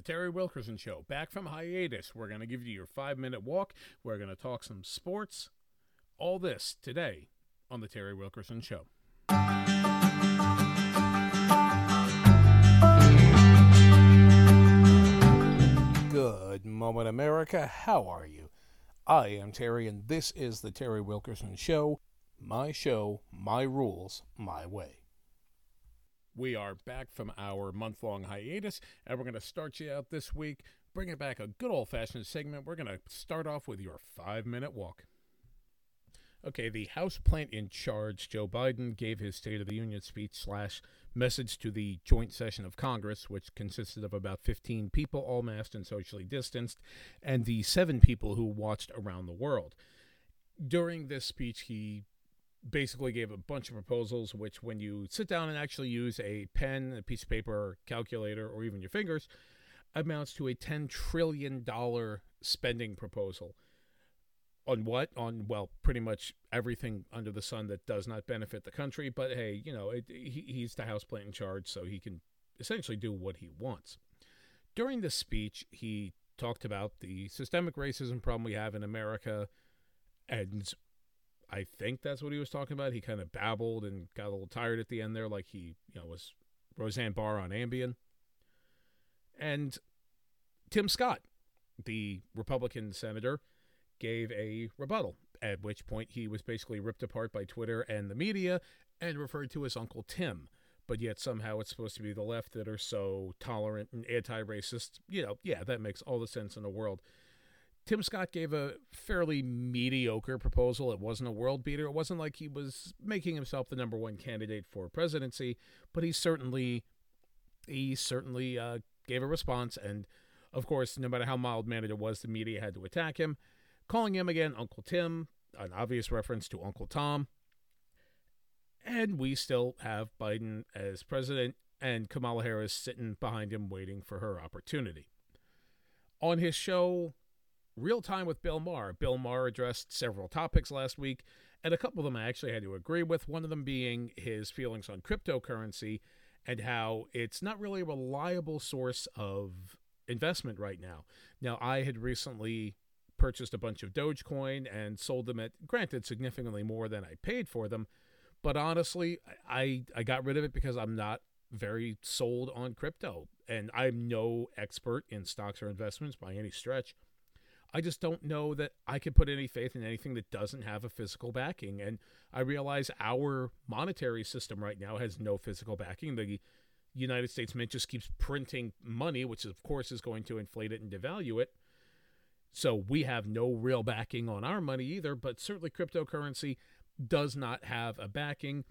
the Terry Wilkerson Show. Back from hiatus. We're going to give you your five minute walk. We're going to talk some sports. All this today on the Terry Wilkerson Show. Good moment, America. How are you? I am Terry, and this is the Terry Wilkerson Show. My show, my rules, my way. We are back from our month long hiatus, and we're going to start you out this week, bringing back a good old fashioned segment. We're going to start off with your five minute walk. Okay, the House plant in charge, Joe Biden, gave his State of the Union speech slash message to the joint session of Congress, which consisted of about 15 people, all masked and socially distanced, and the seven people who watched around the world. During this speech, he basically gave a bunch of proposals, which, when you sit down and actually use a pen, a piece of paper, calculator, or even your fingers, amounts to a $10 trillion spending proposal. On what? On, well, pretty much everything under the sun that does not benefit the country. But hey, you know, it, he, he's the House plant in charge, so he can essentially do what he wants. During the speech, he talked about the systemic racism problem we have in America and I think that's what he was talking about. He kind of babbled and got a little tired at the end there, like he, you know, was Roseanne Barr on Ambien. And Tim Scott, the Republican senator, gave a rebuttal, at which point he was basically ripped apart by Twitter and the media and referred to as Uncle Tim. But yet somehow it's supposed to be the left that are so tolerant and anti racist. You know, yeah, that makes all the sense in the world. Tim Scott gave a fairly mediocre proposal. It wasn't a world beater. It wasn't like he was making himself the number one candidate for presidency, but he certainly he certainly uh, gave a response. And of course, no matter how mild mannered it was, the media had to attack him, calling him again Uncle Tim, an obvious reference to Uncle Tom. And we still have Biden as president and Kamala Harris sitting behind him waiting for her opportunity. On his show, Real Time with Bill Maher. Bill Maher addressed several topics last week, and a couple of them I actually had to agree with. One of them being his feelings on cryptocurrency and how it's not really a reliable source of investment right now. Now, I had recently purchased a bunch of Dogecoin and sold them at, granted, significantly more than I paid for them. But honestly, I, I got rid of it because I'm not very sold on crypto. And I'm no expert in stocks or investments by any stretch. I just don't know that I can put any faith in anything that doesn't have a physical backing. And I realize our monetary system right now has no physical backing. The United States Mint just keeps printing money, which of course is going to inflate it and devalue it. So we have no real backing on our money either, but certainly cryptocurrency does not have a backing.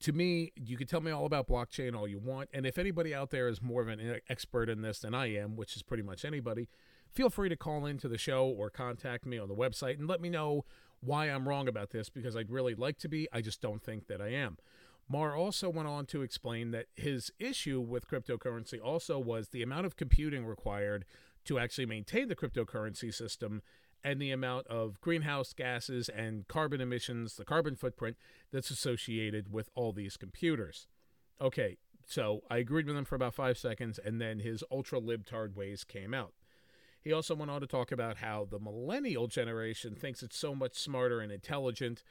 To me, you can tell me all about blockchain all you want. And if anybody out there is more of an expert in this than I am, which is pretty much anybody, feel free to call into the show or contact me on the website and let me know why I'm wrong about this because I'd really like to be. I just don't think that I am. Maher also went on to explain that his issue with cryptocurrency also was the amount of computing required to actually maintain the cryptocurrency system and the amount of greenhouse gases and carbon emissions, the carbon footprint that's associated with all these computers. Okay, so I agreed with him for about five seconds, and then his ultra libtard ways came out. He also went on to talk about how the millennial generation thinks it's so much smarter and intelligent,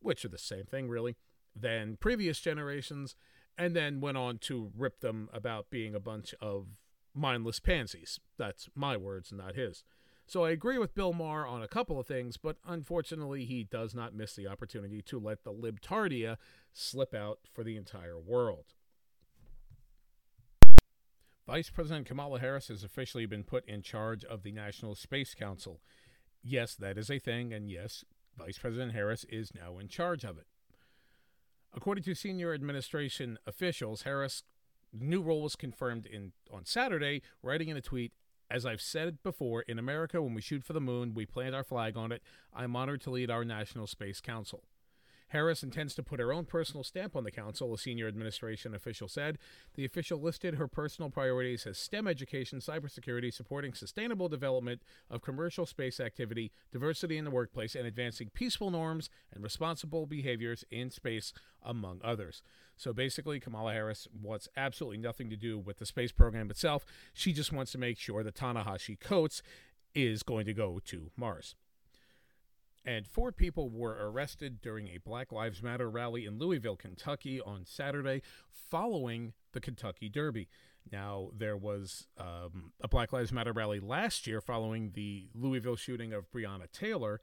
which are the same thing, really, than previous generations, and then went on to rip them about being a bunch of mindless pansies. That's my words, not his. So I agree with Bill Maher on a couple of things, but unfortunately, he does not miss the opportunity to let the libtardia slip out for the entire world. Vice President Kamala Harris has officially been put in charge of the National Space Council. Yes, that is a thing, and yes, Vice President Harris is now in charge of it. According to senior administration officials, Harris' new role was confirmed in on Saturday, writing in a tweet, as I've said before, in America, when we shoot for the moon, we plant our flag on it. I'm honored to lead our National Space Council. Harris intends to put her own personal stamp on the council, a senior administration official said. The official listed her personal priorities as STEM education, cybersecurity, supporting sustainable development of commercial space activity, diversity in the workplace, and advancing peaceful norms and responsible behaviors in space, among others. So basically, Kamala Harris wants absolutely nothing to do with the space program itself. She just wants to make sure that Ta-Nehisi Coates is going to go to Mars and four people were arrested during a Black Lives Matter rally in Louisville, Kentucky on Saturday following the Kentucky Derby. Now, there was um, a Black Lives Matter rally last year following the Louisville shooting of Breonna Taylor,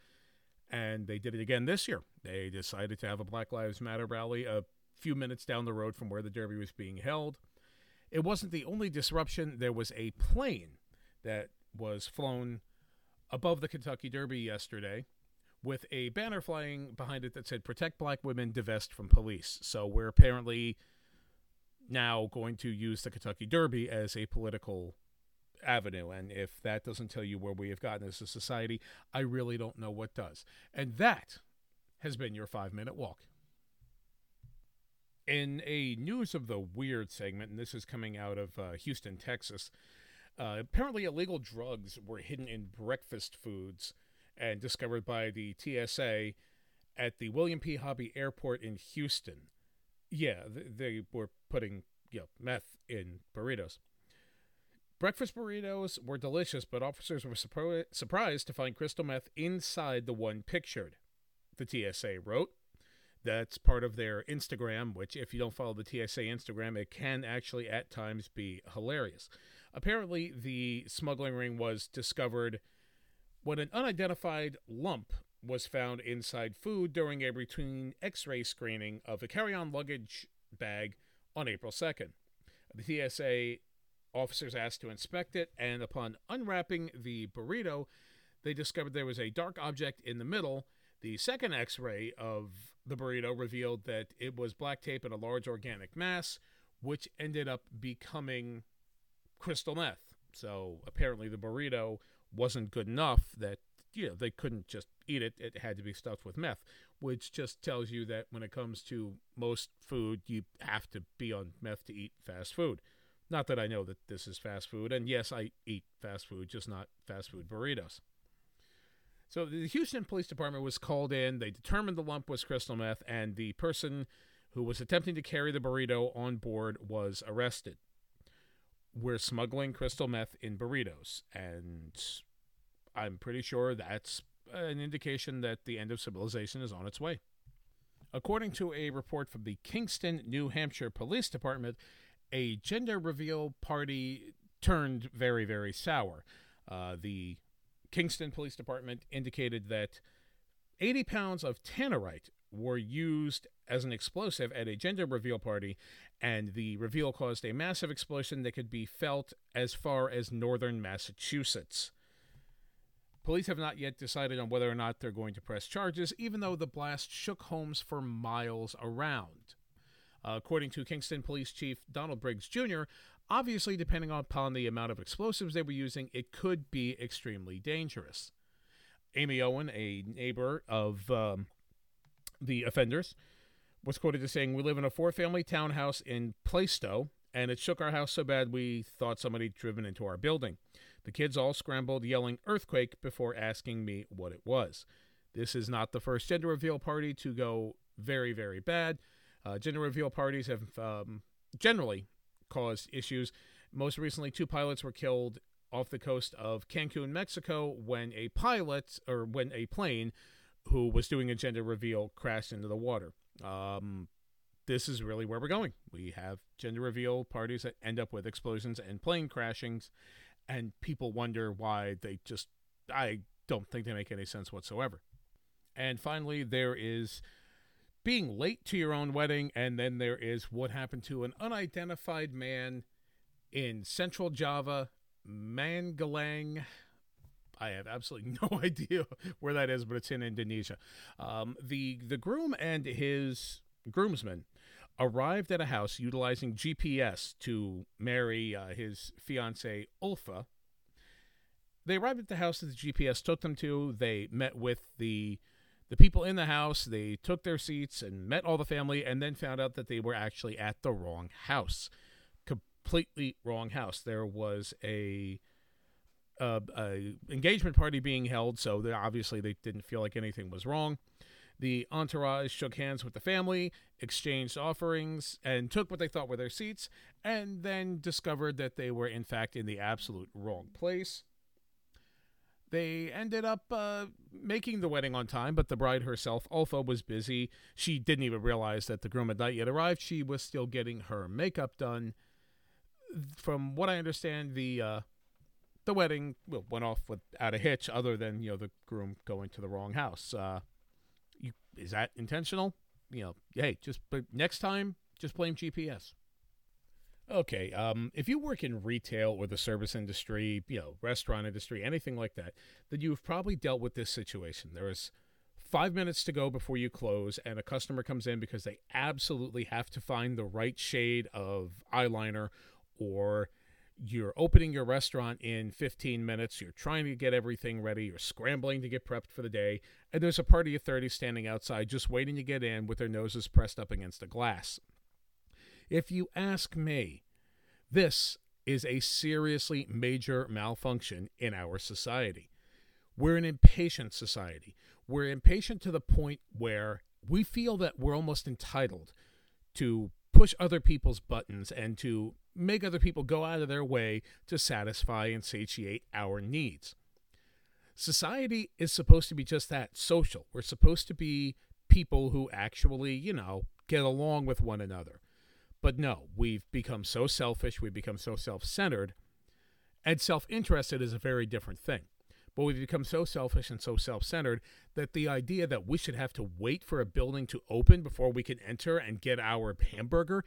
and they did it again this year. They decided to have a Black Lives Matter rally a few minutes down the road from where the Derby was being held. It wasn't the only disruption, there was a plane that was flown above the Kentucky Derby yesterday with a banner flying behind it that said protect black women divest from police. So we're apparently now going to use the kentucky derby as a political avenue. And if that doesn't tell you where we have gotten as a society i really don't know what does. And that has been your five minute walk. In a news of the weird segment and this is coming out of uh, houston texas uh, apparently illegal drugs were hidden in breakfast foods and discovered by the TSA at the William P. Hobby Airport in Houston. Yeah, they were putting you know, meth in burritos. Breakfast burritos were delicious, but officers were surpri- surprised to find crystal meth inside the one pictured. The TSA wrote. That's part of their Instagram, which, if you don't follow the TSA Instagram, it can actually at times be hilarious. Apparently, the smuggling ring was discovered when an unidentified lump was found inside food during a routine x ray screening of a carry on luggage bag on April 2nd. The TSA officers asked to inspect it, and upon unwrapping the burrito, they discovered there was a dark object in the middle. The second x ray of the burrito revealed that it was black tape in a large organic mass, which ended up becoming crystal meth. So apparently, the burrito wasn't good enough that you know, they couldn't just eat it. It had to be stuffed with meth, which just tells you that when it comes to most food, you have to be on meth to eat fast food. Not that I know that this is fast food, and yes, I eat fast food, just not fast food burritos. So the Houston Police Department was called in. They determined the lump was crystal meth, and the person who was attempting to carry the burrito on board was arrested we're smuggling crystal meth in burritos. And I'm pretty sure that's an indication that the end of civilization is on its way. According to a report from the Kingston, New Hampshire Police Department, a gender reveal party turned very, very sour. Uh, the Kingston Police Department indicated that 80 pounds of tannerite were used as an explosive at a gender reveal party, and the reveal caused a massive explosion that could be felt as far as northern Massachusetts. Police have not yet decided on whether or not they're going to press charges, even though the blast shook homes for miles around. Uh, according to Kingston Police Chief Donald Briggs Jr., obviously, depending upon the amount of explosives they were using, it could be extremely dangerous. Amy Owen, a neighbor of um, the offenders, was quoted as saying, We live in a four family townhouse in Plaistow, and it shook our house so bad we thought somebody would driven into our building. The kids all scrambled, yelling earthquake before asking me what it was. This is not the first gender reveal party to go very, very bad. Uh, gender reveal parties have um, generally caused issues. Most recently, two pilots were killed off the coast of Cancun, Mexico, when a pilot or when a plane who was doing a gender reveal crashed into the water. Um, this is really where we're going. We have gender reveal parties that end up with explosions and plane crashings, and people wonder why they just. I don't think they make any sense whatsoever. And finally, there is being late to your own wedding, and then there is what happened to an unidentified man in central Java, Mangalang. I have absolutely no idea where that is, but it's in Indonesia. Um, the the groom and his groomsmen arrived at a house utilizing GPS to marry uh, his fiancee Ulfa. They arrived at the house that the GPS took them to. They met with the the people in the house, they took their seats and met all the family, and then found out that they were actually at the wrong house. Completely wrong house. There was a, a, engagement party being held, so they, obviously they didn't feel like anything was wrong. The entourage shook hands with the family, exchanged offerings, and took what they thought were their seats, and then discovered that they were, in fact, in the absolute wrong place. They ended up uh, making the wedding on time, but the bride herself, Ulfa, was busy. She didn't even realize that the groom had not yet arrived. She was still getting her makeup done. From what I understand, the uh, the wedding well, went off without a hitch, other than you know the groom going to the wrong house. Uh, you, is that intentional? You know, hey, just but next time, just blame GPS. Okay, um, if you work in retail or the service industry, you know, restaurant industry, anything like that, then you've probably dealt with this situation. There is five minutes to go before you close, and a customer comes in because they absolutely have to find the right shade of eyeliner, or you're opening your restaurant in 15 minutes, you're trying to get everything ready, you're scrambling to get prepped for the day, and there's a party of 30 standing outside just waiting to get in with their noses pressed up against the glass. If you ask me, this is a seriously major malfunction in our society. We're an impatient society. We're impatient to the point where we feel that we're almost entitled to push other people's buttons and to make other people go out of their way to satisfy and satiate our needs. Society is supposed to be just that social. We're supposed to be people who actually, you know, get along with one another. But no, we've become so selfish, we've become so self centered, and self interested is a very different thing. But we've become so selfish and so self centered that the idea that we should have to wait for a building to open before we can enter and get our hamburger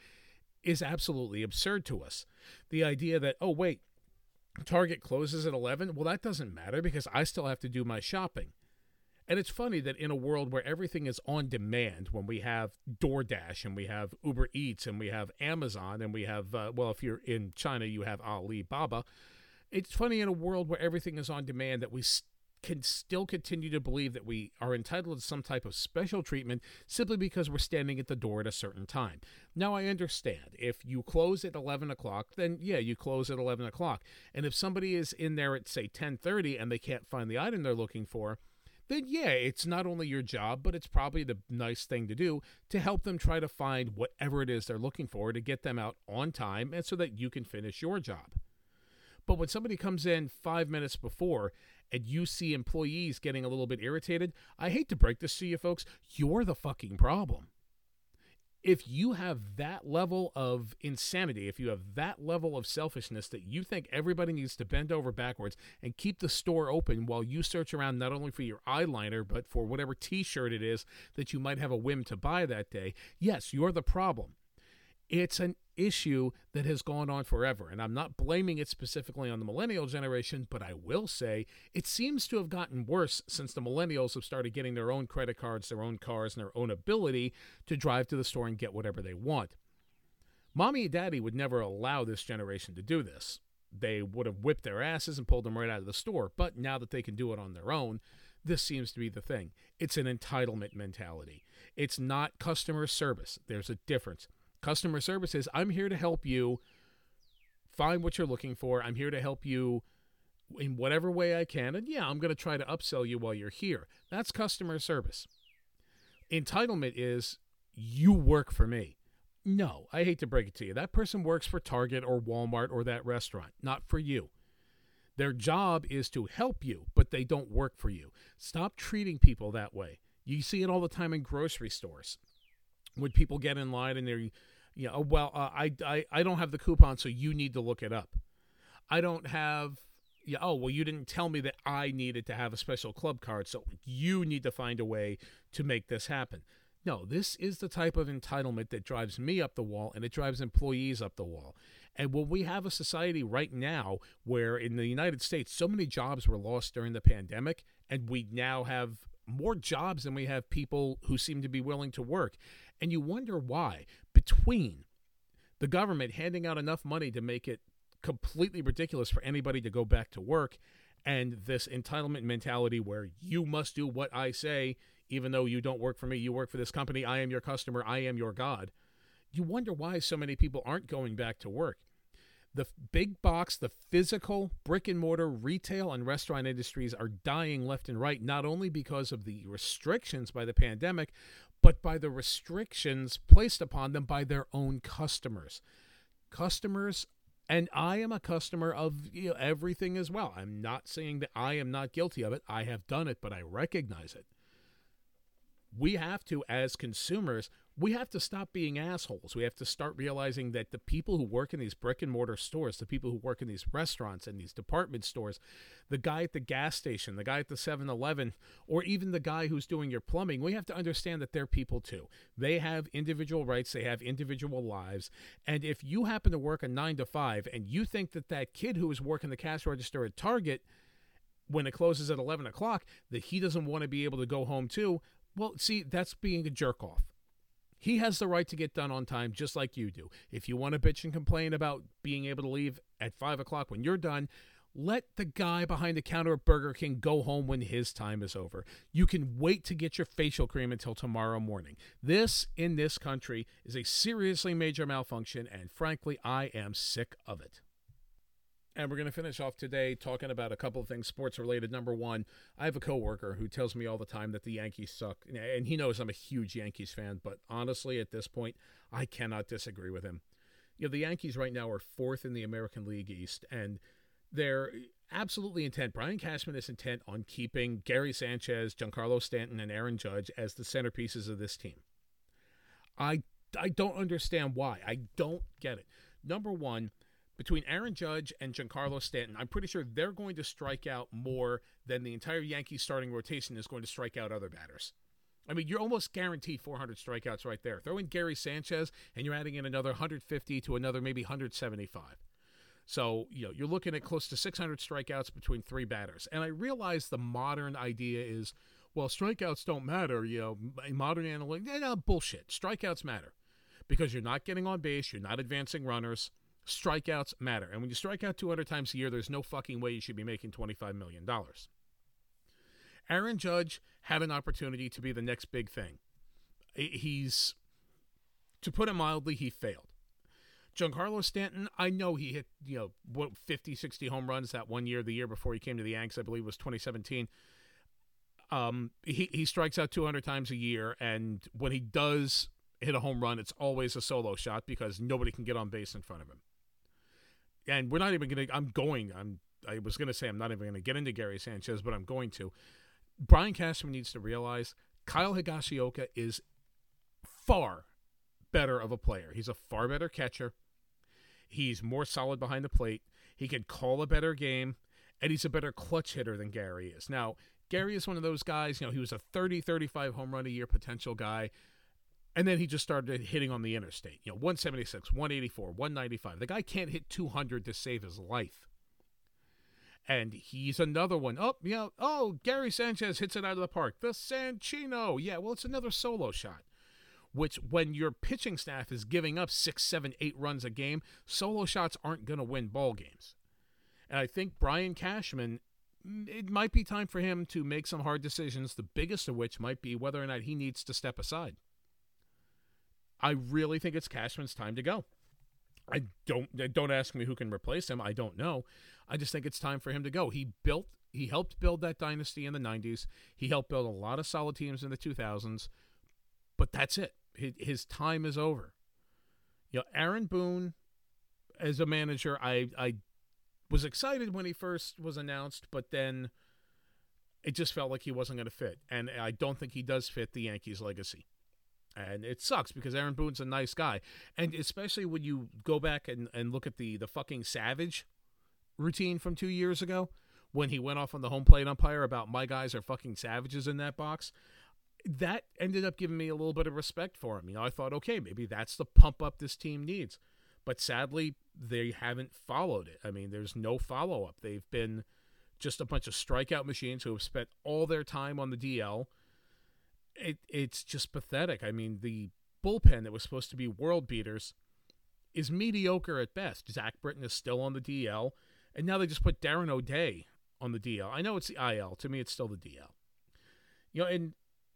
is absolutely absurd to us. The idea that, oh, wait, Target closes at 11, well, that doesn't matter because I still have to do my shopping. And it's funny that in a world where everything is on demand, when we have DoorDash and we have Uber Eats and we have Amazon and we have, uh, well, if you're in China, you have Alibaba. It's funny in a world where everything is on demand that we can still continue to believe that we are entitled to some type of special treatment simply because we're standing at the door at a certain time. Now, I understand if you close at 11 o'clock, then yeah, you close at 11 o'clock. And if somebody is in there at, say, 1030 and they can't find the item they're looking for, then yeah, it's not only your job, but it's probably the nice thing to do to help them try to find whatever it is they're looking for to get them out on time and so that you can finish your job. But when somebody comes in five minutes before and you see employees getting a little bit irritated, I hate to break this to you folks, you're the fucking problem if you have that level of insanity, if you have that level of selfishness that you think everybody needs to bend over backwards and keep the store open while you search around not only for your eyeliner, but for whatever t shirt it is that you might have a whim to buy that day, yes, you're the problem. It's an issue that has gone on forever. And I'm not blaming it specifically on the millennial generation, but I will say it seems to have gotten worse since the millennials have started getting their own credit cards, their own cars, and their own ability to drive to the store and get whatever they want. Mommy and daddy would never allow this generation to do this. They would have whipped their asses and pulled them right out of the store. But now that they can do it on their own, this seems to be the thing. It's an entitlement mentality. It's not customer service. There's a difference. Customer service is I'm here to help you find what you're looking for. I'm here to help you in whatever way I can. And yeah, I'm going to try to upsell you while you're here. That's customer service. Entitlement is you work for me. No, I hate to break it to you. That person works for Target or Walmart or that restaurant, not for you. Their job is to help you, but they don't work for you. Stop treating people that way. You see it all the time in grocery stores. When people get in line and they're you know, well, uh, I, I, I don't have the coupon, so you need to look it up. I don't have, yeah, oh, well, you didn't tell me that I needed to have a special club card, so you need to find a way to make this happen. No, this is the type of entitlement that drives me up the wall and it drives employees up the wall. And when we have a society right now where in the United States so many jobs were lost during the pandemic, and we now have more jobs than we have people who seem to be willing to work. And you wonder why, between the government handing out enough money to make it completely ridiculous for anybody to go back to work and this entitlement mentality where you must do what I say even though you don't work for me, you work for this company. I am your customer. I am your God. You wonder why so many people aren't going back to work. The big box, the physical brick and mortar retail and restaurant industries are dying left and right, not only because of the restrictions by the pandemic, but by the restrictions placed upon them by their own customers. Customers, and I am a customer of you know, everything as well. I'm not saying that I am not guilty of it. I have done it, but I recognize it. We have to, as consumers, we have to stop being assholes. We have to start realizing that the people who work in these brick and mortar stores, the people who work in these restaurants and these department stores, the guy at the gas station, the guy at the 7 Eleven, or even the guy who's doing your plumbing, we have to understand that they're people too. They have individual rights, they have individual lives. And if you happen to work a nine to five and you think that that kid who is working the cash register at Target, when it closes at 11 o'clock, that he doesn't want to be able to go home too, well, see, that's being a jerk off he has the right to get done on time just like you do. If you want to bitch and complain about being able to leave at five o'clock when you're done, let the guy behind the counter at Burger King go home when his time is over. You can wait to get your facial cream until tomorrow morning. This, in this country, is a seriously major malfunction, and frankly, I am sick of it. And we're going to finish off today talking about a couple of things sports related. Number one, I have a coworker who tells me all the time that the Yankees suck. And he knows I'm a huge Yankees fan, but honestly, at this point, I cannot disagree with him. You know, the Yankees right now are fourth in the American League East, and they're absolutely intent. Brian Cashman is intent on keeping Gary Sanchez, Giancarlo Stanton, and Aaron Judge as the centerpieces of this team. I I don't understand why. I don't get it. Number one, between Aaron Judge and Giancarlo Stanton, I'm pretty sure they're going to strike out more than the entire Yankees starting rotation is going to strike out other batters. I mean, you're almost guaranteed 400 strikeouts right there. Throw in Gary Sanchez, and you're adding in another 150 to another maybe 175. So, you know, you're looking at close to 600 strikeouts between three batters. And I realize the modern idea is, well, strikeouts don't matter. You know, modern analytics, eh, no, bullshit. Strikeouts matter because you're not getting on base, you're not advancing runners strikeouts matter. And when you strike out 200 times a year, there's no fucking way you should be making $25 million. Aaron Judge had an opportunity to be the next big thing. He's, to put it mildly, he failed. Giancarlo Stanton, I know he hit, you know, what 50, 60 home runs that one year, the year before he came to the Yanks, I believe was 2017. Um, he, he strikes out 200 times a year, and when he does hit a home run, it's always a solo shot because nobody can get on base in front of him and we're not even going to. I'm going. I'm. I was going to say I'm not even going to get into Gary Sanchez, but I'm going to. Brian Cashman needs to realize Kyle Higashioka is far better of a player. He's a far better catcher. He's more solid behind the plate. He can call a better game, and he's a better clutch hitter than Gary is. Now, Gary is one of those guys, you know, he was a 30, 35 home run a year potential guy. And then he just started hitting on the interstate. You know, 176, 184, 195. The guy can't hit 200 to save his life. And he's another one. Oh, you know, oh, Gary Sanchez hits it out of the park. The Sanchino. Yeah, well, it's another solo shot. Which, when your pitching staff is giving up six, seven, eight runs a game, solo shots aren't going to win ball games. And I think Brian Cashman, mm, it might be time for him to make some hard decisions, the biggest of which might be whether or not he needs to step aside. I really think it's Cashman's time to go. I don't don't ask me who can replace him. I don't know. I just think it's time for him to go. He built he helped build that dynasty in the 90s. He helped build a lot of solid teams in the 2000s. But that's it. His time is over. You know, Aaron Boone as a manager, I I was excited when he first was announced, but then it just felt like he wasn't going to fit. And I don't think he does fit the Yankees legacy. And it sucks because Aaron Boone's a nice guy. And especially when you go back and, and look at the, the fucking Savage routine from two years ago when he went off on the home plate umpire about my guys are fucking savages in that box. That ended up giving me a little bit of respect for him. You know, I thought, okay, maybe that's the pump up this team needs. But sadly, they haven't followed it. I mean, there's no follow up. They've been just a bunch of strikeout machines who have spent all their time on the DL it it's just pathetic. I mean, the bullpen that was supposed to be world beaters is mediocre at best. Zach Britton is still on the DL, and now they just put Darren O'Day on the DL. I know it's the IL. To me, it's still the DL. You know, and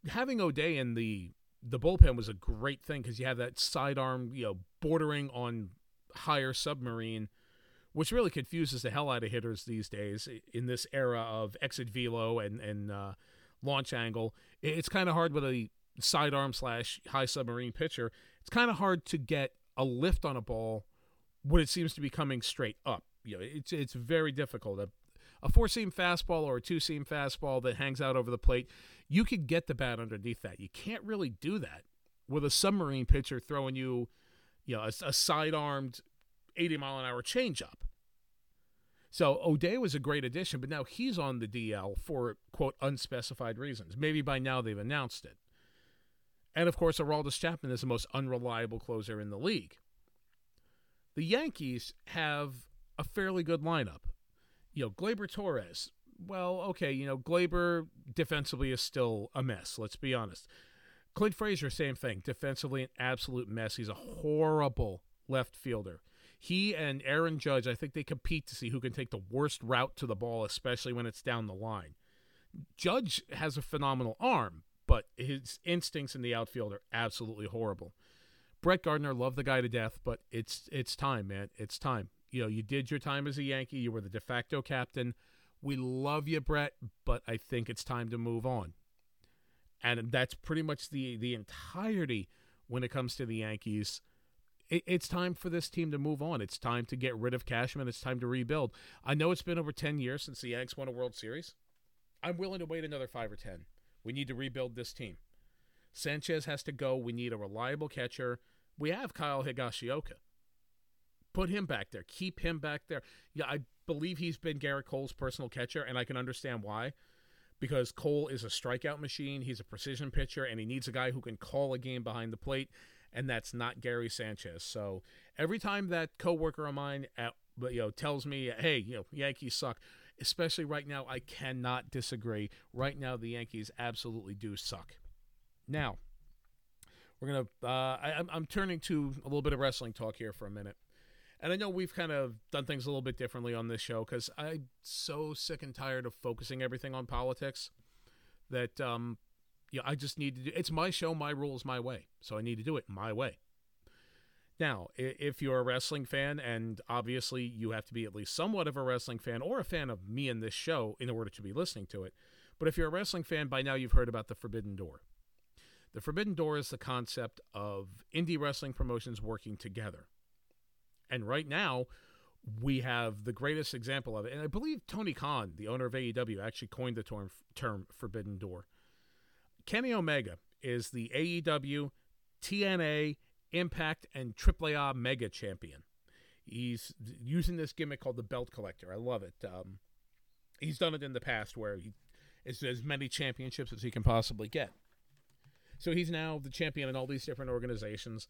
having O'Day in the the bullpen was a great thing because you have that sidearm, you know, bordering on higher submarine, which really confuses the hell out of hitters these days in this era of exit velo and and uh, launch angle. It's kind of hard with a sidearm slash high submarine pitcher. It's kind of hard to get a lift on a ball when it seems to be coming straight up. You know, it's it's very difficult. A, a four seam fastball or a two seam fastball that hangs out over the plate, you could get the bat underneath that. You can't really do that with a submarine pitcher throwing you, you know, a, a side armed 80 mile an hour changeup. So O'Day was a great addition, but now he's on the DL for quote unspecified reasons. Maybe by now they've announced it. And of course, Aroldis Chapman is the most unreliable closer in the league. The Yankees have a fairly good lineup. You know, Gleyber Torres. Well, okay, you know, Gleyber defensively is still a mess, let's be honest. Clint Frazier, same thing. Defensively, an absolute mess. He's a horrible left fielder. He and Aaron Judge, I think they compete to see who can take the worst route to the ball, especially when it's down the line. Judge has a phenomenal arm, but his instincts in the outfield are absolutely horrible. Brett Gardner loved the guy to death, but it's it's time, man. It's time. You know, you did your time as a Yankee. You were the de facto captain. We love you, Brett, but I think it's time to move on. And that's pretty much the the entirety when it comes to the Yankees. It, it's time for this team to move on. It's time to get rid of Cashman. It's time to rebuild. I know it's been over ten years since the Yanks won a World Series. I'm willing to wait another five or ten. We need to rebuild this team. Sanchez has to go. We need a reliable catcher. We have Kyle Higashioka. Put him back there. Keep him back there. Yeah, I believe he's been Gerrit Cole's personal catcher, and I can understand why. Because Cole is a strikeout machine, he's a precision pitcher, and he needs a guy who can call a game behind the plate, and that's not Gary Sanchez. So every time that coworker of mine at but you know tells me, "Hey, you know Yankees suck," especially right now, I cannot disagree. Right now, the Yankees absolutely do suck. Now, we're gonna. Uh, I, I'm turning to a little bit of wrestling talk here for a minute. And I know we've kind of done things a little bit differently on this show because I'm so sick and tired of focusing everything on politics that um, yeah, I just need to do. It's my show, my rules, my way. So I need to do it my way. Now, if you're a wrestling fan, and obviously you have to be at least somewhat of a wrestling fan or a fan of me and this show in order to be listening to it, but if you're a wrestling fan, by now you've heard about the Forbidden Door. The Forbidden Door is the concept of indie wrestling promotions working together. And right now, we have the greatest example of it. And I believe Tony Khan, the owner of AEW, actually coined the term, term Forbidden Door. Kenny Omega is the AEW, TNA, Impact, and AAA Mega Champion. He's using this gimmick called the Belt Collector. I love it. Um, he's done it in the past where he is as many championships as he can possibly get. So he's now the champion in all these different organizations.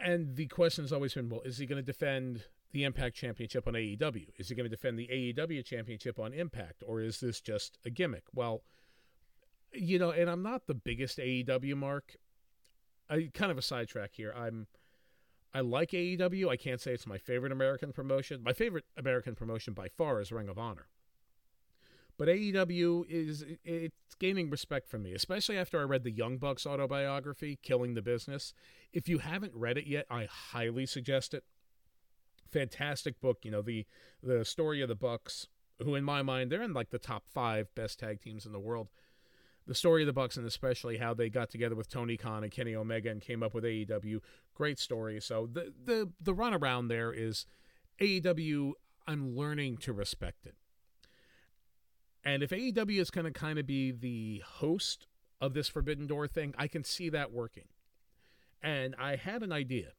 And the question has always been well, is he going to defend the Impact Championship on AEW? Is he going to defend the AEW Championship on Impact? Or is this just a gimmick? Well, you know, and I'm not the biggest AEW mark. I kind of a sidetrack here. I'm I like AEW. I can't say it's my favorite American promotion. My favorite American promotion by far is Ring of Honor. But AEW is it's gaining respect from me, especially after I read the Young Bucks autobiography, Killing the Business. If you haven't read it yet, I highly suggest it. Fantastic book, you know, the the story of the Bucks, who in my mind they're in like the top 5 best tag teams in the world. The story of the Bucks and especially how they got together with Tony Khan and Kenny Omega and came up with AEW, great story. So the the the runaround there is AEW I'm learning to respect it and if AEW is going to kind of be the host of this Forbidden Door thing, I can see that working. And I had an idea.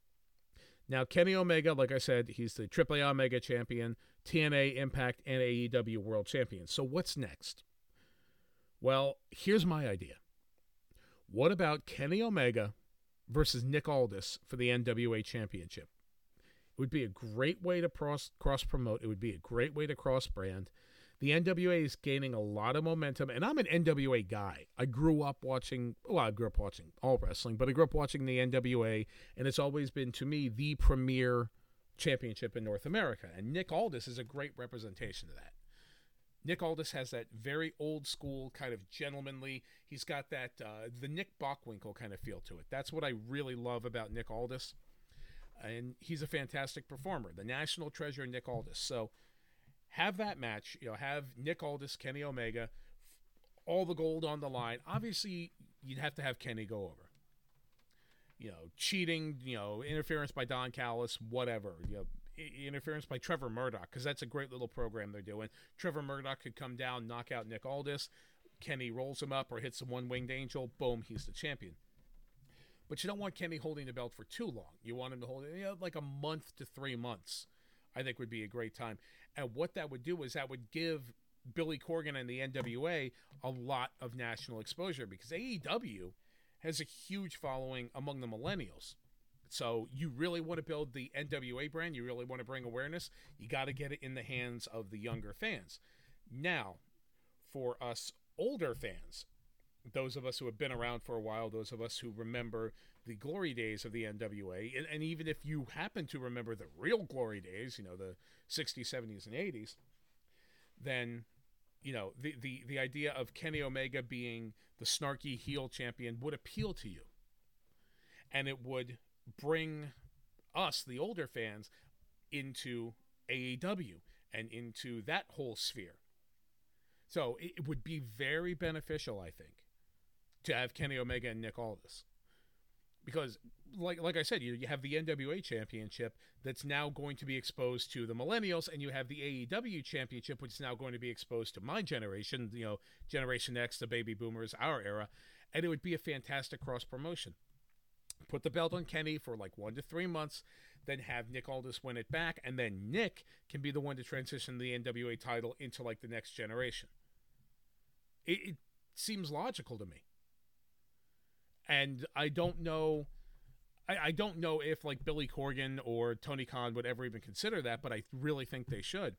Now, Kenny Omega, like I said, he's the AAA Omega champion, TNA, Impact, and AEW World Champion. So what's next? Well, here's my idea. What about Kenny Omega versus Nick Aldis for the NWA Championship? It would be a great way to cross cross promote. It would be a great way to cross brand. The NWA is gaining a lot of momentum, and I'm an NWA guy. I grew up watching, well, I grew up watching all wrestling, but I grew up watching the NWA, and it's always been, to me, the premier championship in North America. And Nick Aldis is a great representation of that. Nick Aldis has that very old school kind of gentlemanly. He's got that uh, the Nick Bockwinkel kind of feel to it. That's what I really love about Nick Aldis, and he's a fantastic performer. The national treasure, Nick Aldis. So have that match. You know, have Nick Aldis, Kenny Omega, all the gold on the line. Obviously, you'd have to have Kenny go over. You know, cheating. You know, interference by Don Callis, whatever. You know interference by Trevor Murdoch because that's a great little program they're doing. Trevor Murdoch could come down, knock out Nick Aldis. Kenny rolls him up or hits a one winged angel. Boom, he's the champion. But you don't want Kenny holding the belt for too long. You want him to hold it you know, like a month to three months. I think would be a great time. And what that would do is that would give Billy Corgan and the NWA a lot of national exposure because AEW has a huge following among the millennials. So you really want to build the NWA brand, you really want to bring awareness, you got to get it in the hands of the younger fans. Now, for us older fans, those of us who have been around for a while, those of us who remember the glory days of the NWA, and, and, even if you happen to remember the real glory days, you know, the 60s, 70s, and 80s, then, you know, the, the, the idea of Kenny Omega being the snarky heel champion would appeal to you. And it would bring us, the older fans, into AEW and into that whole sphere. So it would be very beneficial, I think, to have Kenny Omega and Nick Aldis. Because, like like I said, you, you have the NWA Championship that's now going to be exposed to the millennials, and you have the AEW Championship, which is now going to be exposed to my generation, you know, Generation X, the baby boomers, our era, and it would be a fantastic cross promotion put the belt on Kenny for like one to three months, then have Nick Aldis win it back, and then Nick can be the one to transition the NWA title into like the next generation. It, it seems logical to me. And I don't know. I, I don't know if like Billy Corgan or Tony Khan would ever even consider that, but I really think they should.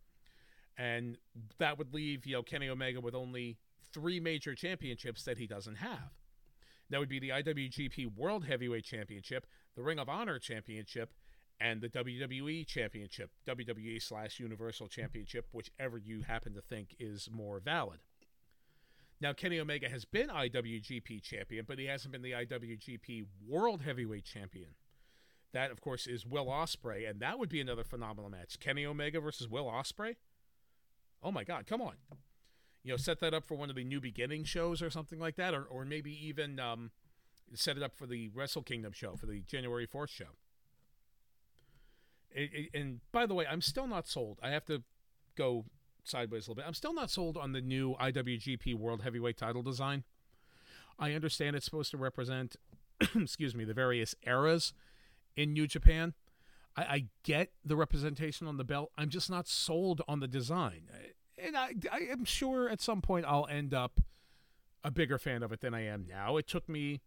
And that would leave, you know, Kenny Omega with only three major championships that he doesn't have. That would be the IWGP World Heavyweight Championship, the Ring of Honor Championship, and the WWE Championship, WWE slash Universal Championship, whichever you happen to think is more valid. Now, Kenny Omega has been IWGP champion, but he hasn't been the IWGP World Heavyweight Champion. That, of course, is Will Ospreay, and that would be another phenomenal match. Kenny Omega versus Will Ospreay. Oh my God, come on! You know, set that up for one of the New Beginning shows or something like that, or, or maybe even um, set it up for the Wrestle Kingdom show, for the January 4th show. It, it, and by the way, I'm still not sold. I have to go sideways a little bit. I'm still not sold on the new IWGP World Heavyweight title design. I understand it's supposed to represent, excuse me, the various eras in New Japan. I, I, get the representation on the belt. I'm just not sold on the design and I, I am sure at some point I'll end up a bigger fan of it than I am now. It took me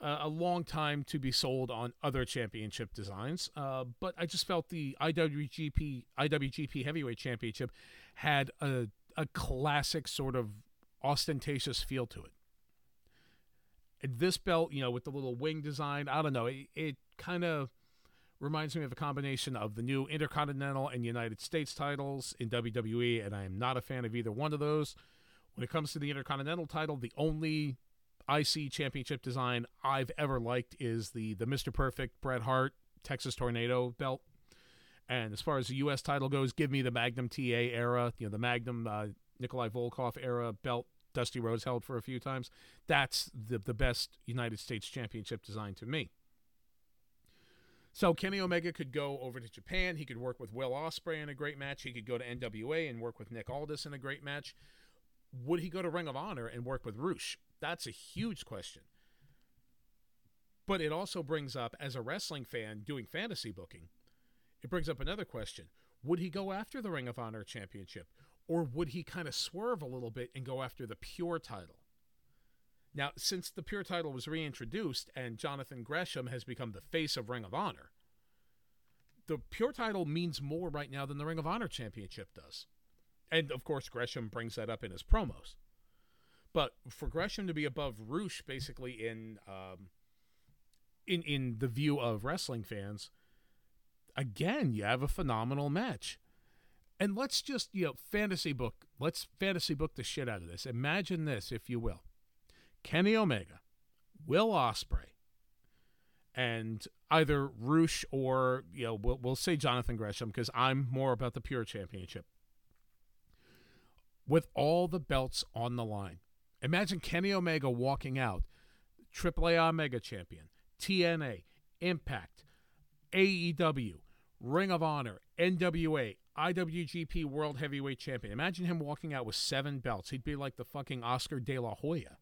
uh, a long time to be sold on other championship designs, uh, but I just felt the IWGP IWGP Heavyweight Championship had a a classic sort of ostentatious feel to it. And this belt, you know, with the little wing design, I don't know, it, it kind of reminds me of a combination of the new Intercontinental and United States titles in WWE, and I am not a fan of either one of those. When it comes to the Intercontinental title, the only IC championship design I've ever liked is the the Mr. Perfect Bret Hart Texas Tornado belt. And as far as the U.S. title goes, give me the Magnum TA era, you know, the Magnum uh, Nikolai Volkoff era belt Dusty Rhodes held for a few times. That's the the best United States championship design to me. So Kenny Omega could go over to Japan. He could work with Will Ospreay in a great match. He could go to NWA and work with Nick Aldis in a great match. Would he go to Ring of Honor and work with Rush? That's a huge question. But it also brings up, as a wrestling fan doing fantasy booking, it brings up another question. Would he go after the Ring of Honor championship? Or would he kind of swerve a little bit and go after the pure title? Now, since the Pure title was reintroduced and Jonathan Gresham has become the face of Ring of Honor, the Pure title means more right now than the Ring of Honor Championship does. And of course, Gresham brings that up in his promos. But for Gresham to be above Rush, basically in um, in in the view of wrestling fans, again, you have a phenomenal match. And let's just, you know, fantasy book, let's fantasy book the shit out of this. Imagine this, if you will. Kenny Omega, Will Ospreay, and either Rush or, you know, we'll, we'll say Jonathan Gresham because I'm more about the pure championship. With all the belts on the line. Imagine Kenny Omega walking out, AAA Omega champion, TNA, Impact, AEW, Ring of Honor, NWA, IWGP World Heavyweight Champion. Imagine him walking out with seven belts. He'd be like the fucking Oscar de la Hoya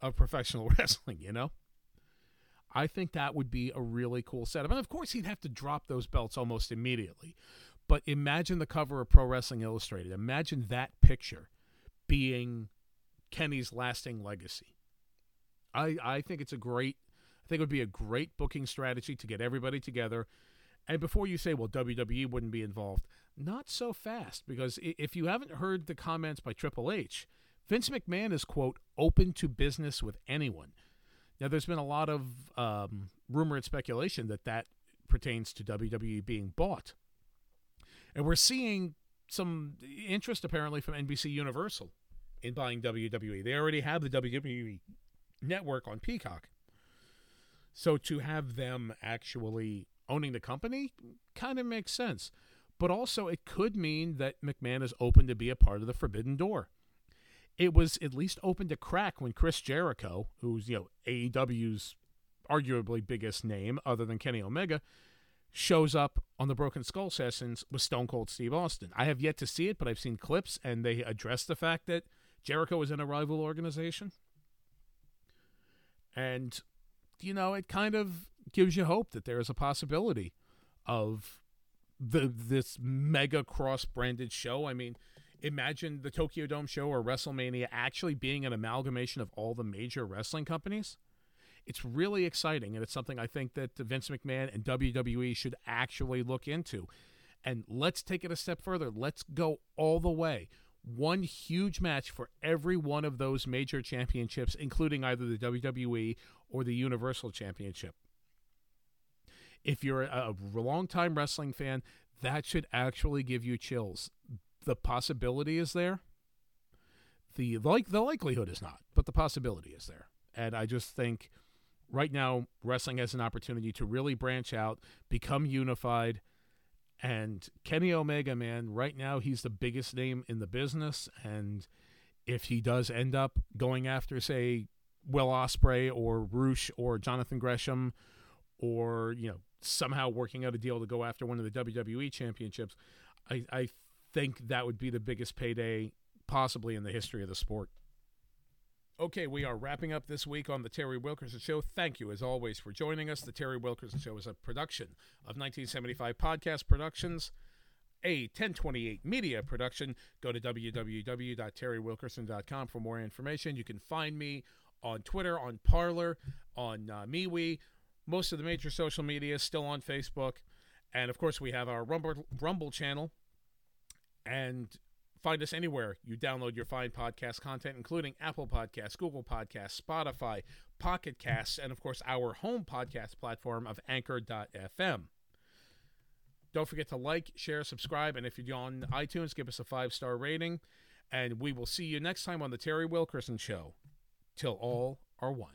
of professional wrestling, you know? I think that would be a really cool setup. And of course, he'd have to drop those belts almost immediately. But imagine the cover of Pro Wrestling Illustrated. Imagine that picture being Kenny's lasting legacy. I, I think it's a great, I think it would be a great booking strategy to get everybody together. And before you say, well, WWE wouldn't be involved, not so fast. Because if you haven't heard the comments by Triple H, Vince McMahon is, quote, open to business with anyone. Now, there's been a lot of um, rumor and speculation that that pertains to WWE being bought. And we're seeing some interest apparently from NBC Universal in buying WWE. They already have the WWE network on Peacock. So to have them actually owning the company kind of makes sense. But also, it could mean that McMahon is open to be a part of the Forbidden Door it was at least open to crack when Chris Jericho, who's you know AEW's arguably biggest name other than Kenny Omega, shows up on the Broken Skull sessions with Stone Cold Steve Austin. I have yet to see it, but I've seen clips and they address the fact that Jericho is in a rival organization. And you know, it kind of gives you hope that there is a possibility of the this mega cross branded show. I mean, imagine the Tokyo Dome show or WrestleMania actually being an amalgamation of all the major wrestling companies. It's really exciting, and it's something I think that Vince McMahon and WWE should actually look into. And let's take it a step further. Let's go all the way. One huge match for every one of those major championships, including either the WWE or the Universal Championship. If you're a, long-time wrestling fan, that should actually give you chills the possibility is there. The like the likelihood is not, but the possibility is there. And I just think right now wrestling has an opportunity to really branch out, become unified. And Kenny Omega, man, right now he's the biggest name in the business. And if he does end up going after, say, Will Ospreay or Rush or Jonathan Gresham, or you know somehow working out a deal to go after one of the WWE championships, I, I think that would be the biggest payday possibly in the history of the sport. Okay, we are wrapping up this week on the Terry Wilkerson Show. Thank you, as always, for joining us. The Terry Wilkerson Show is a production of 1975 Podcast Productions, a 1028 media production. Go to www.terrywilkerson.com for more information. You can find me on Twitter, on Parler, on uh, MeWe. Most of the major social media still on Facebook. And of course, we have our Rumble, Rumble channel, and find us anywhere you download your fine podcast content, including Apple Podcasts, Google Podcasts, Spotify, Pocket Casts, and of course our home podcast platform of Anchor.fm. Don't forget to like, share, subscribe, and if you're on iTunes, give us a five star rating. And we will see you next time on the Terry Wilkerson Show. Till all are one.